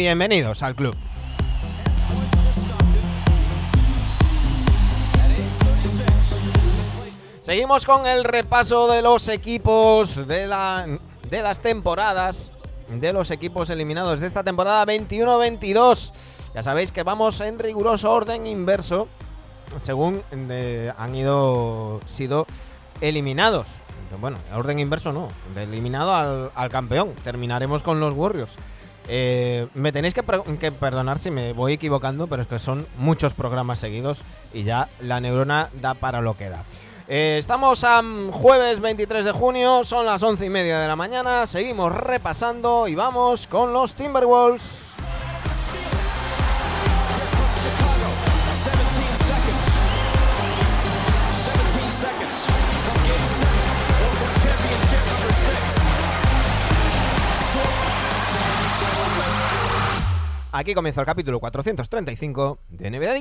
Bienvenidos al club. Seguimos con el repaso de los equipos de, la, de las temporadas, de los equipos eliminados de esta temporada 21-22. Ya sabéis que vamos en riguroso orden inverso, según eh, han ido sido eliminados. Bueno, orden inverso no, eliminado al campeón. Terminaremos con los Warriors. Eh, me tenéis que, perdonar si me voy equivocando, pero es que son muchos programas seguidos y ya la neurona da para lo que da. Eh, estamos a jueves 23 de junio, son las 11 y media de la mañana, seguimos repasando y vamos con los Timberwolves. Aquí comienza el capítulo 435 de NBA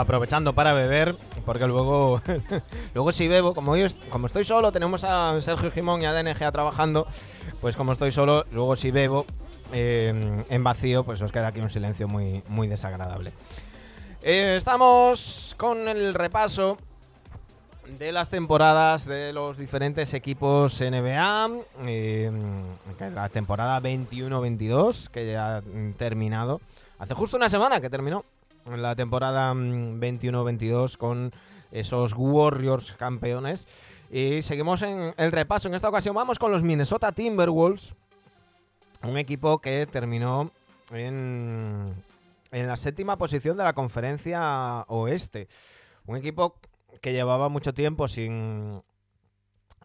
aprovechando para beber, porque luego, luego si bebo, como, yo, como estoy solo, tenemos a Sergio Jimón y a DNG trabajando, pues como estoy solo, luego si bebo eh, en vacío, pues os queda aquí un silencio muy, muy desagradable. Eh, estamos con el repaso de las temporadas de los diferentes equipos NBA. Eh, la temporada 21-22, que ya ha terminado. Hace justo una semana que terminó la temporada 21-22 con esos Warriors campeones. Y seguimos en el repaso. En esta ocasión vamos con los Minnesota Timberwolves. Un equipo que terminó en, en la séptima posición de la conferencia oeste. Un equipo que llevaba mucho tiempo sin,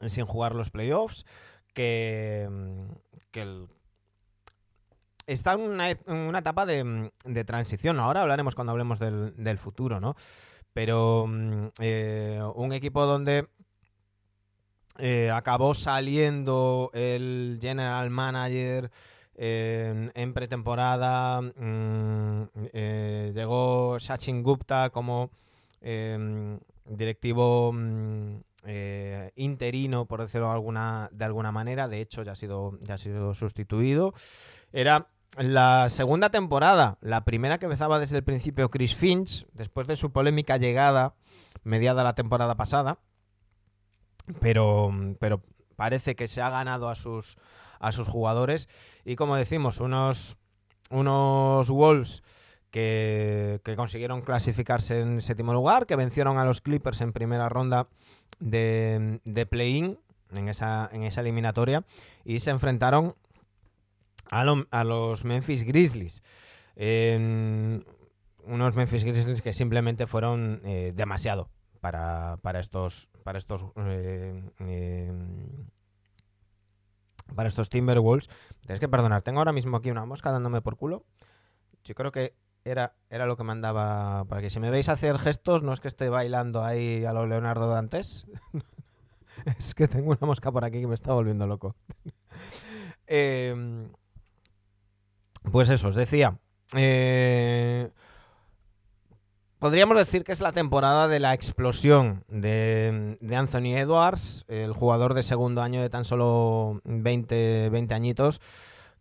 sin jugar los playoffs. Que, que el, está en una, etapa de, transición. Ahora hablaremos cuando hablemos del, futuro, ¿no? Pero mm, eh, un equipo donde eh, acabó saliendo el general manager en pretemporada, mm, eh, llegó Sachin Gupta como directivo mm, interino, por decirlo de alguna, de alguna manera. De hecho, ya ha sido, ya ha sido sustituido. Era la segunda temporada, la primera que empezaba desde el principio Chris Finch, después de su polémica llegada mediada la temporada pasada, pero, pero parece que se ha ganado a sus, a sus jugadores. Y como decimos, unos, unos Wolves que, que consiguieron clasificarse en séptimo lugar, que vencieron a los Clippers en primera ronda de, de play-in en esa, en esa eliminatoria y se enfrentaron a, los Memphis Grizzlies. unos Memphis Grizzlies que simplemente fueron eh, demasiado para, estos para estos eh, em, para estos Timberwolves. Tienes que perdonar, tengo ahora mismo aquí una mosca dándome por culo. Yo creo que era, era lo que mandaba para que si me veis hacer gestos, no es que esté bailando ahí a lo Leonardo Dantes. es que tengo una mosca por aquí que me está volviendo loco. eh, pues eso, os decía. Eh, podríamos decir que es la temporada de la explosión de, Anthony Edwards, el jugador de segundo año de tan solo 20, 20 añitos,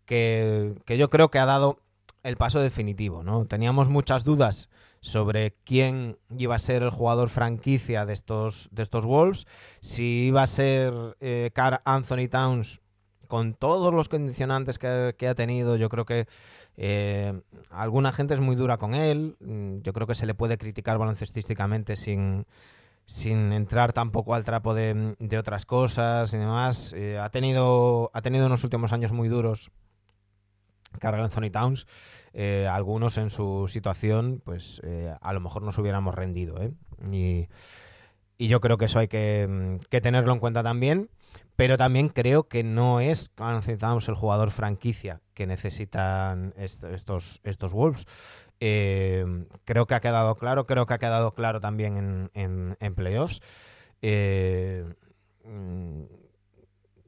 que, que yo creo que ha dado el paso definitivo, ¿no? Teníamos muchas dudas sobre quién iba a ser el jugador franquicia de estos, de estos Wolves, si iba a ser eh, Anthony Towns con todos los condicionantes que, ha tenido, yo creo que eh, alguna gente es muy dura con él, mm, yo creo que se le puede criticar baloncestísticamente sin, sin entrar tampoco al trapo de, de otras cosas y demás. Eh, ha, tenido, ha tenido unos últimos años muy duros Carl Anthony Towns, eh, algunos en su situación, pues a lo mejor nos hubiéramos rendido. ¿eh? Y, yo creo que eso hay que, tenerlo en cuenta también. Pero también creo que no es Towns el jugador franquicia que necesitan estos, estos Wolves. creo que ha quedado claro, creo que ha quedado claro también en, en playoffs. Mm,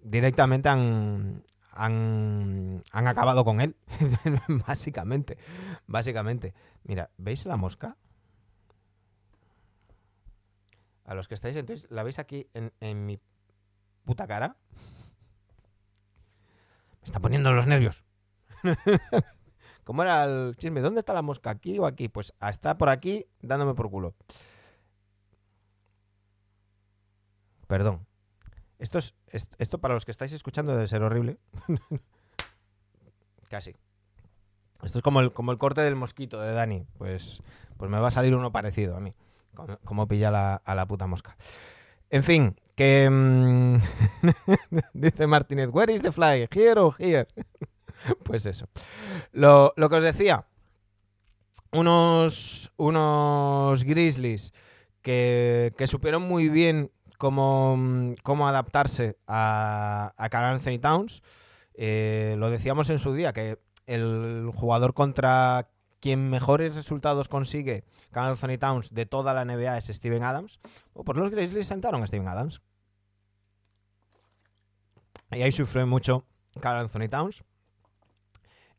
directamente han, han, acabado con él, básicamente, básicamente. Mira, ¿veis la mosca? A los que estáis, entonces, ¿la veis aquí en, mi puta cara? Me está poniendo los nervios. ¿Cómo era el chisme? ¿Dónde está la mosca? ¿Aquí o aquí? Pues está por aquí dándome por culo. Perdón. Esto, es, esto para los que estáis escuchando debe ser horrible. Casi. Esto es como el, como el corte del mosquito de Dani. Pues, pues me va a salir uno parecido a mí. Como, pilla a la puta mosca. En fin, que... Mm, dice Martínez, where is the fly? Here or here? pues eso. Lo, lo, que os decía. Unos, unos Grizzlies que, que supieron muy bien cómo, adaptarse a, a Carl Anthony Towns. Eh, lo decíamos en su día, que el jugador contra quien mejores resultados consigue Carl Anthony Towns de toda la NBA es Steven Adams. Pues los Grizzlies sentaron a Steven Adams. Y ahí sufrió mucho Carl Anthony Towns.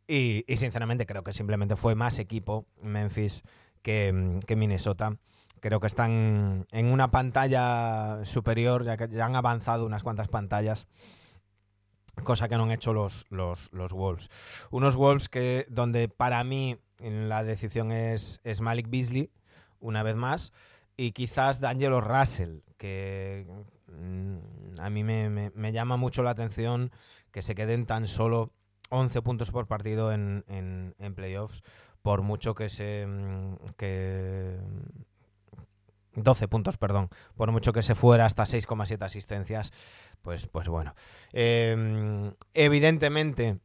Y, sinceramente creo que simplemente fue más equipo Memphis que, Minnesota creo que están en una pantalla superior, ya que ya han avanzado unas cuantas pantallas cosa que no han hecho los, los, los Wolves. Unos Wolves que donde para mí la decisión es, es Malik Beasley, una vez más, y quizás D'Angelo Russell, que mm, a mí me, llama mucho la atención que se queden tan solo 11 puntos por partido en, en, en playoffs, por mucho que se mm, que 12 puntos, perdón, por mucho que se fuera hasta 6,7 asistencias, pues, pues bueno. Em, evidentemente,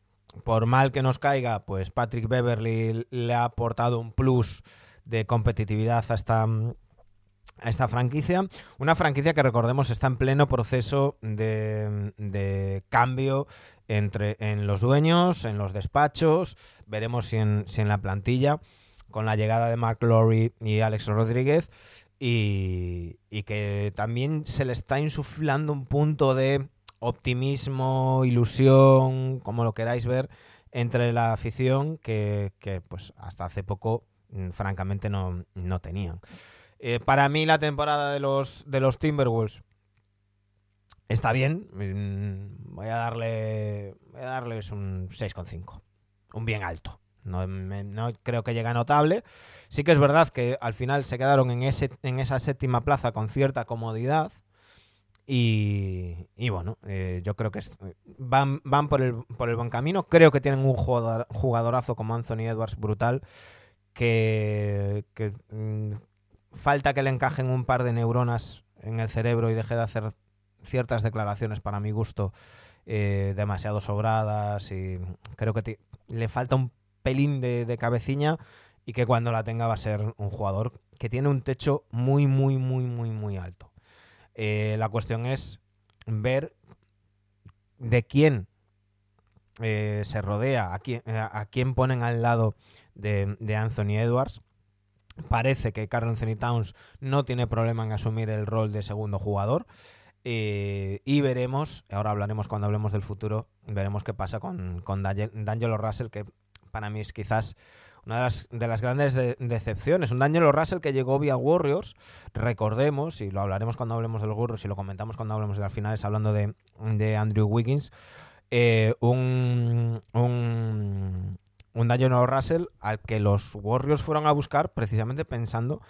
por mal que nos caiga, pues Patrick Beverly le ha aportado un plus de competitividad a esta, a esta franquicia. Una franquicia que recordemos está en pleno proceso de, de cambio entre, en los dueños, en los despachos, veremos si en, si en la plantilla, con la llegada de Mark Lowry y Alex Rodríguez y, que también se le está insuflando un punto de optimismo, ilusión, como lo queráis ver, entre la afición que, pues hasta hace poco mm, francamente no, tenían. Eh, para mí la temporada de los, de los Timberwolves está bien. Mm, voy a darle voy a darles un 6,5. Un bien alto. No, creo que llegue a notable. Sí que es verdad que al final se quedaron en, ese, en esa séptima plaza con cierta comodidad. Y, bueno, eh, yo creo que van, van por, el, por el buen camino. Creo que tienen un jugadorazo como Anthony Edwards brutal. Que, mm, falta que le encajen un par de neuronas en el cerebro y deje de hacer ciertas declaraciones para mi gusto eh, demasiado sobradas. Y creo que le falta un pelín de, cabeciña y que cuando la tenga va a ser un jugador que tiene un techo muy, muy, muy, muy, muy alto. Eh, la cuestión es ver de quién eh, se rodea, a quién, eh, a quién ponen al lado de, Anthony Edwards. Parece que Carl Anthony Towns no tiene problema en asumir el rol de segundo jugador. y veremos, ahora hablaremos cuando hablemos del futuro, veremos qué pasa con, con D'Angelo Russell, que para mí es quizás una de las, de las grandes decepciones. Un Daniel Russell que llegó vía Warriors, recordemos, y lo hablaremos cuando hablemos de los Warriors y lo comentamos cuando hablemos de las finales, hablando de, Andrew Wiggins. eh, un, un, un D'Angelo Russell al que los Warriors fueron a buscar precisamente pensando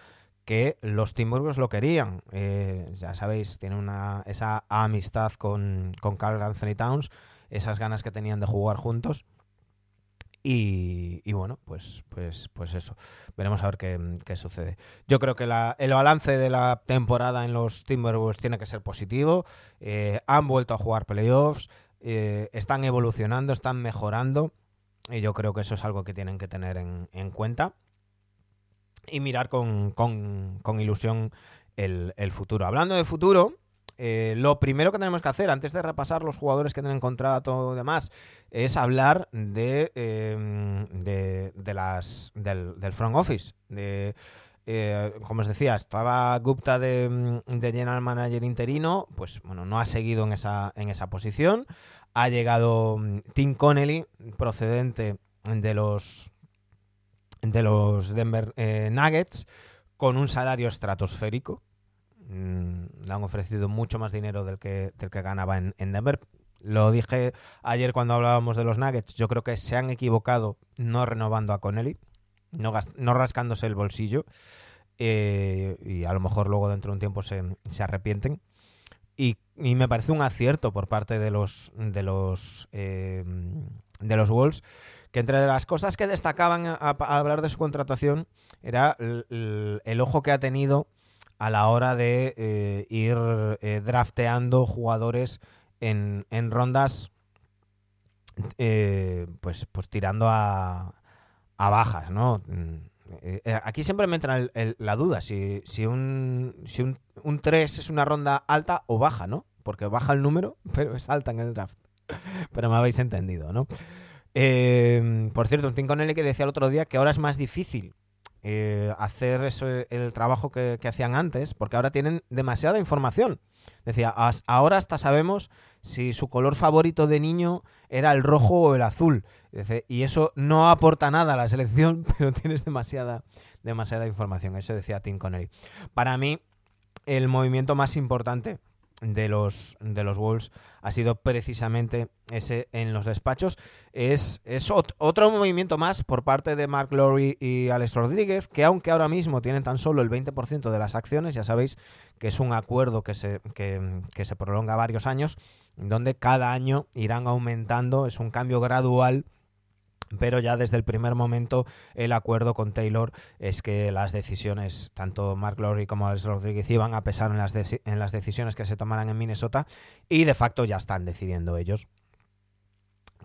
que los Timberwolves lo querían. Eh, ya sabéis, tiene una, esa amistad con, con Carl Anthony Towns, esas ganas que tenían de jugar juntos. Y, bueno, pues, pues, pues eso. Veremos a ver qué, qué sucede. Yo creo que el balance de la temporada en los Timberwolves tiene que ser positivo. Eh, han vuelto a jugar playoffs, eh, están evolucionando, están mejorando. Y yo creo que eso es algo que tienen que tener en, en cuenta y mirar con, con- ilusión el futuro. Hablando de futuro, eh, lo primero que tenemos que hacer antes de repasar los jugadores que tienen contrato y demás es hablar de, eh, de, las, del, front office. Eh, como os decía, estaba Gupta de, de General Manager interino, pues bueno, no ha seguido en esa, en esa posición. Ha llegado mm, Tim Connelly, procedente de los de los Denver eh, Nuggets con un salario estratosférico. Mm, le han ofrecido mucho más dinero del que, del que ganaba en, en Denver. Lo dije ayer cuando hablábamos de los Nuggets. Yo creo que se han equivocado no renovando a Connelly, no, no rascándose el bolsillo. eh, y a lo mejor luego dentro de un tiempo se, se arrepienten. Y, me parece un acierto por parte de los de los eh, de los Wolves que entre las cosas que destacaban a- a- hablar de su contratación era el- el ojo que ha tenido a la hora de eh, ir eh, drafteando jugadores en, rondas eh, pues, pues tirando a, a bajas, ¿no? Aquí siempre me entra la duda si, si, un, si un, un 3 es una ronda alta o baja, ¿no? Porque baja el número, pero es alta en el draft. Pero me habéis entendido, ¿no? Por cierto, un Tim Connelly que decía el otro día que ahora es más difícil eh, hacer eso, el trabajo que, hacían antes, porque ahora tienen demasiada información. Decía, "As- ahora hasta sabemos si su color favorito de niño era el rojo o el azul. Y eso no aporta nada a la selección, pero tienes demasiada, demasiada información. Eso decía Tim Connelly. Para mí, el movimiento más importante de los, de los Wolves ha sido precisamente ese en los despachos. Es, es ot- otro movimiento más por parte de Mark Lowry y Alex Rodríguez, que aunque ahora mismo tienen tan solo el 20% de las acciones, ya sabéis que es un acuerdo que se, que, que se prolonga varios años, donde cada año irán aumentando, es un cambio gradual pero ya desde el primer momento el acuerdo con Taylor es que las decisiones, tanto Mark Lowry como Alex Rodríguez, iban a pesar en las, en las decisiones que se tomaran en Minnesota y de facto ya están decidiendo ellos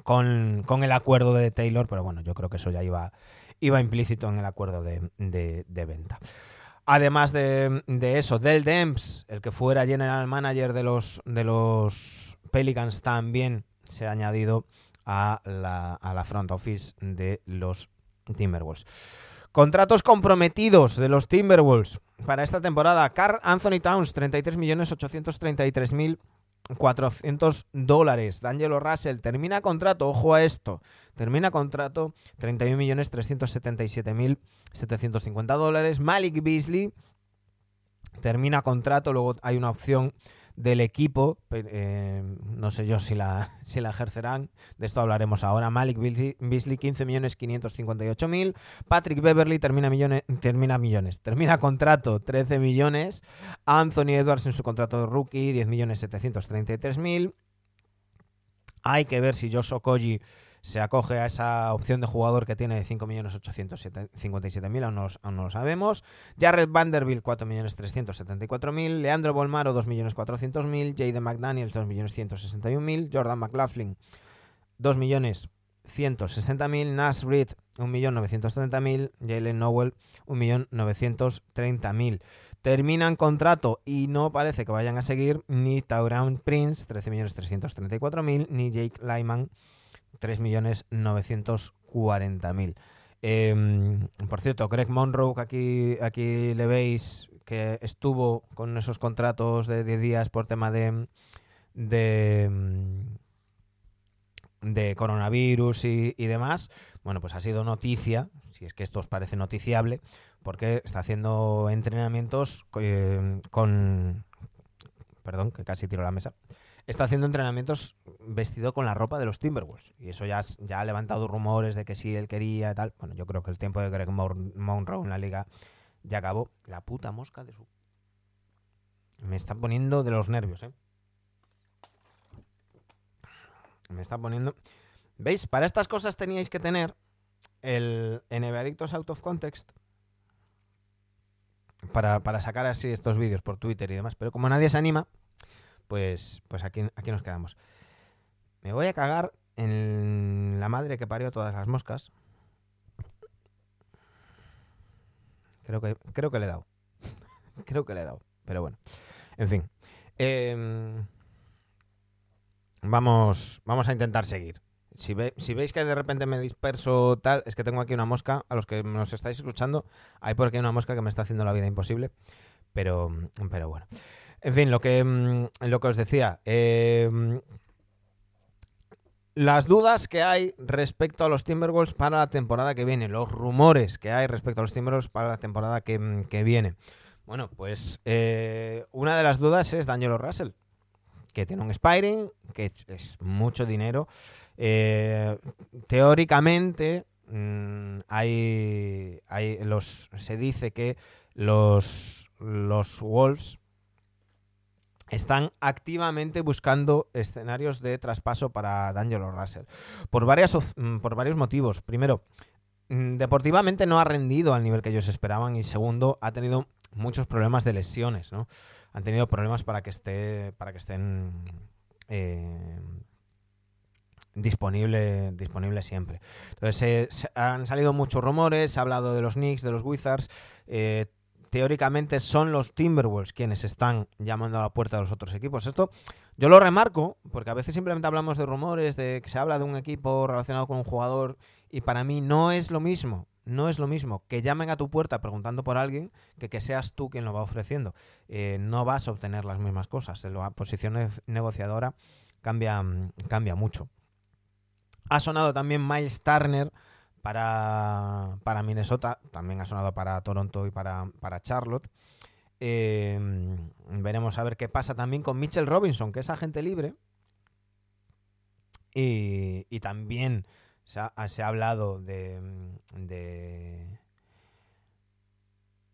con, con el acuerdo de Taylor, pero bueno, yo creo que eso ya iba, iba implícito en el acuerdo de, de- de venta. Además de, de eso, Del Demps, el que fuera general manager de los, de los Pelicans, también se ha añadido a la, a la front office de los Timberwolves. Contratos comprometidos de los Timberwolves para esta temporada. Carl Anthony Towns, 33.833.400 dólares. D'Angelo Russell termina contrato, ojo a esto, termina contrato 31.377.750 dólares. Malik Beasley termina contrato, luego hay una opción del equipo, eh, no sé yo si la, si la ejercerán, de esto hablaremos ahora. Malik Beasley, Beasley 15.558.000, Patrick Beverly termina millones, termina millones, termina contrato 13 millones, Anthony Edwards en su contrato de rookie 10.733.000. Hay que ver si Josh Okoji se acoge a esa opción de jugador que tiene de 5.857.000, aún, no aún no lo sabemos. Jared Vanderbilt, 4.374.000. Leandro Bolmaro, 2.400.000. Jaden McDaniels, 2.161.000. Jordan McLaughlin, 2.160.000. Nash Reed, 1.930.000. Jalen Nowell, 1.930.000. Terminan contrato y no parece que vayan a seguir ni Tauran Prince, 13.334.000, ni Jake Lyman, 3.940.000. Eh, por cierto, Greg Monroe, que aquí, aquí le veis que estuvo con esos contratos de 10 días por tema de, de, de coronavirus y, y demás, bueno, pues ha sido noticia, si es que esto os parece noticiable, porque está haciendo entrenamientos eh, con... Perdón, que casi tiro la mesa. Está haciendo entrenamientos vestido con la ropa de los Timberwolves. Y eso ya, ya ha levantado rumores de que sí él quería y tal. Bueno, yo creo que el tiempo de Greg Monroe en la liga ya acabó. La puta mosca de su... Me está poniendo de los nervios, ¿eh? Me está poniendo... ¿Veis? Para estas cosas teníais que tener el NBA Adictos Out of Context para, para sacar así estos vídeos por Twitter y demás. Pero como nadie se anima, pues, pues aquí, aquí nos quedamos. Me voy a cagar en la madre que parió todas las moscas. Creo que, creo que le he dado. creo que le he dado. Pero bueno. En fin. Em, vamos, vamos a intentar seguir. Si, si, veis que de repente me disperso tal, es que tengo aquí una mosca. A los que nos estáis escuchando, hay por aquí una mosca que me está haciendo la vida imposible. Pero, pero bueno. En fin, lo que, mm, lo que os decía. Eh, las dudas que hay respecto a los Timberwolves para la temporada que viene, los rumores que hay respecto a los Timberwolves para la temporada que, mm, viene. Bueno, pues eh, una de las dudas es Daniel Russell, que tiene un Spiring, que es mucho dinero. Eh, teóricamente, mm, hay, hay los, se dice que los, los Wolves están activamente buscando escenarios de traspaso para D'Angelo Russell. Por, varias, mm, por varios motivos. Primero, mm, deportivamente no ha rendido al nivel que ellos esperaban. Y segundo, ha tenido muchos problemas de lesiones. ¿no? Han tenido problemas para que, esté, para que estén eh, disponible, disponible siempre. Entonces, han salido muchos rumores, se ha hablado de los Knicks, de los Wizards. Eh, teóricamente son los Timberwolves quienes están llamando a la puerta de los otros equipos. Esto yo lo remarco porque a veces simplemente hablamos de rumores, de que se habla de un equipo relacionado con un jugador y para mí no es lo mismo. No es lo mismo que llamen a tu puerta preguntando por alguien que que seas tú quien lo va ofreciendo. Eh, no vas a obtener las mismas cosas. La posición negociadora cambia, cambia mucho. Ha sonado también Miles Turner para, para Minnesota, también ha sonado para Toronto y para, para Charlotte. Em, veremos a ver qué pasa también con Mitchell Robinson, que es agente libre. Y, y también se ha, se ha hablado de, de,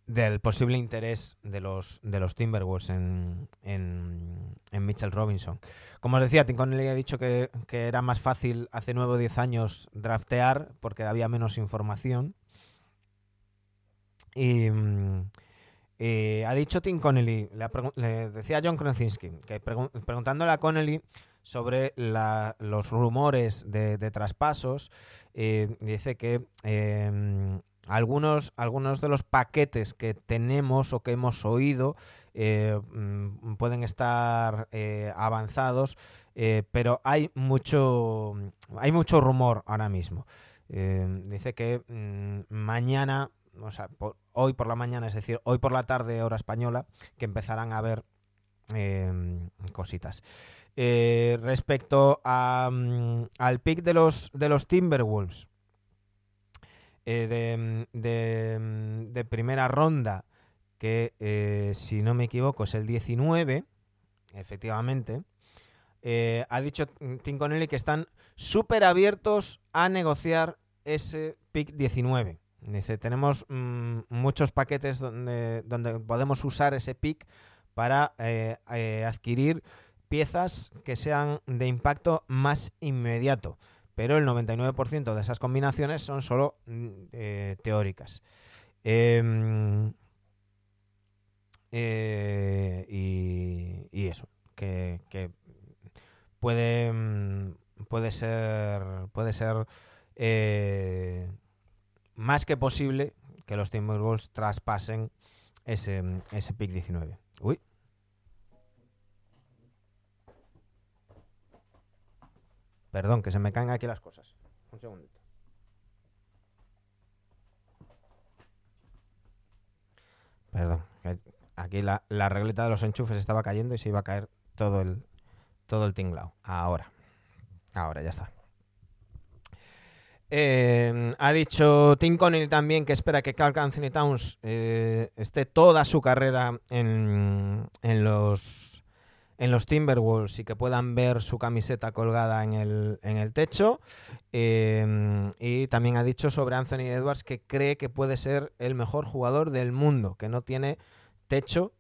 del posible interés de los, de los Timberwolves en, en, Mitchell Robinson. Como os decía, Tim Connelly ha dicho que, era más fácil hace 9 o 10 años draftear porque había menos información. Y, ha dicho Tim Connelly, le, decía John Krasinski, que preguntándole a Connelly sobre los rumores de, traspasos, eh, dice que em, algunos, algunos de los paquetes que tenemos o que hemos oído eh, mm, pueden estar eh, avanzados, eh, pero hay mucho, hay mucho rumor ahora mismo. dice que mm, mañana, o sea, hoy por la mañana, es decir, hoy por la tarde, hora española, que empezarán a ver cositas. respecto a, mm, al pick de los, de los Timberwolves, eh, mm, mm, de, primera ronda, que eh, si no me equivoco es el 19, efectivamente, eh, ha dicho Tim Connelly que están súper abiertos a negociar ese pick 19. Dice, tenemos mm, muchos paquetes donde, donde podemos usar ese pick para adquirir piezas que sean de impacto más inmediato pero el 99% de esas combinaciones son solo mm, eh, teóricas. Em, eh, y, eso, que, puede, mm, puede ser, puede ser eh, más que posible que los Timberwolves traspasen ese, ese pick 19. Uy, Perdón, que se me caen aquí las cosas. Un segundito. Perdón. Aquí la, regleta de los enchufes estaba cayendo y se iba a caer todo el, todo el tinglao. Ahora. Ahora, ya está. Eh, ha dicho Tim Connell también que espera que Carl Anthony Towns eh, esté toda su carrera en, en los en los Timberwolves y que puedan ver su camiseta colgada en el, techo. Eh, y también ha dicho sobre Anthony Edwards que cree que puede ser el mejor jugador del mundo, que no tiene techo.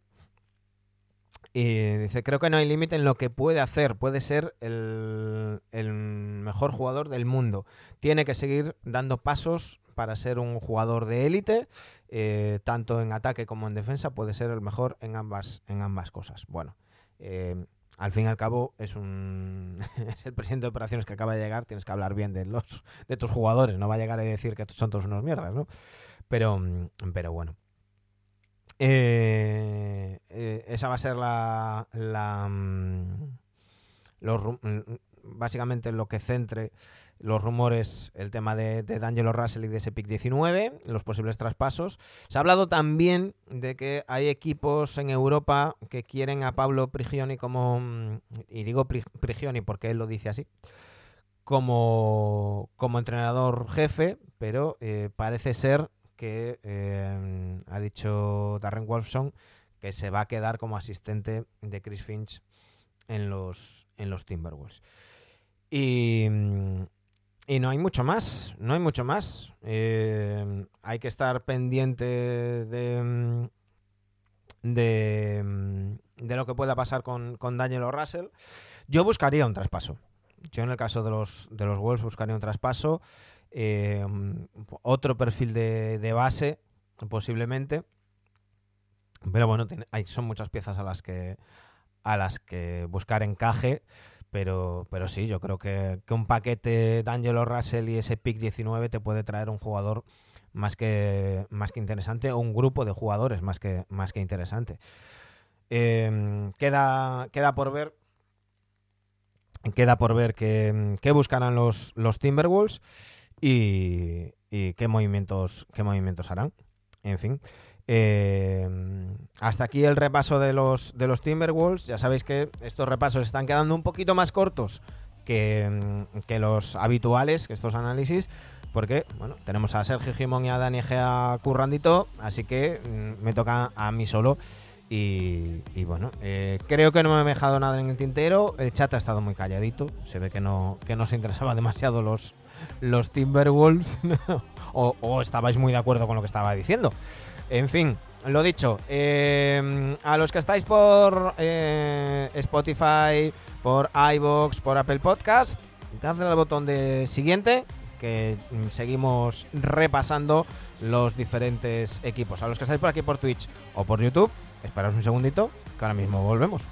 Y dice, creo que no hay límite en lo que puede hacer, puede ser el, el mejor jugador del mundo. Tiene que seguir dando pasos para ser un jugador de élite, eh, tanto en ataque como en defensa, puede ser el mejor en ambas, en ambas cosas. Bueno, eh, al fin y al cabo es un es el presidente de operaciones que acaba de llegar, tienes que hablar bien de los de tus jugadores, no va a llegar a decir que son todos unos mierdas, ¿no? Pero, pero bueno. Eh, eh, esa va a ser la, la mm, los, básicamente lo que centre los rumores, el tema de, de D'Angelo Russell y de ese pick 19, los posibles traspasos. Se ha hablado también de que hay equipos en Europa que quieren a Pablo Prigioni como, y digo Prigioni porque él lo dice así, como, como entrenador jefe, pero eh, parece ser que eh, ha dicho Darren Wolfson que se va a quedar como asistente de Chris Finch en los, en los Timberwolves. Y, y no hay mucho más, no hay mucho más. Eh, hay que estar pendiente de, mm, de, mm, de lo que pueda pasar con, con Daniel Russell. Yo buscaría un traspaso. Yo en el caso de los, de los Wolves buscaría un traspaso. Eh, otro perfil de, de, base, posiblemente. Pero bueno, tiene, hay, son muchas piezas a las que a las que buscar encaje. Pero, pero sí, yo creo que, que un paquete D'Angelo Russell y ese pick 19 te puede traer un jugador más que, más que interesante o un grupo de jugadores más que, más que interesante. Eh, queda, queda por ver. Queda por ver qué, qué buscarán los, los Timberwolves y, y, qué movimientos qué movimientos harán. En fin. Eh, hasta aquí el repaso de los, de los Timberwolves. Ya sabéis que estos repasos están quedando un poquito más cortos que, que los habituales, que estos análisis, porque bueno, tenemos a Sergio Gimón y a Dani Gea currandito, así que mm, me toca a mí solo. Y, y bueno, eh, creo que no me he dejado nada en el tintero. El chat ha estado muy calladito. Se ve que no, que no se interesaba demasiado los, los Timberwolves. o, o estabais muy de acuerdo con lo que estaba diciendo. En fin, lo dicho, eh, a los que estáis por eh, Spotify, por iBox, por Apple Podcast, dadle al botón de siguiente, que seguimos repasando los diferentes equipos. A los que estáis por aquí por Twitch o por YouTube, esperaos un segundito, que ahora mismo volvemos.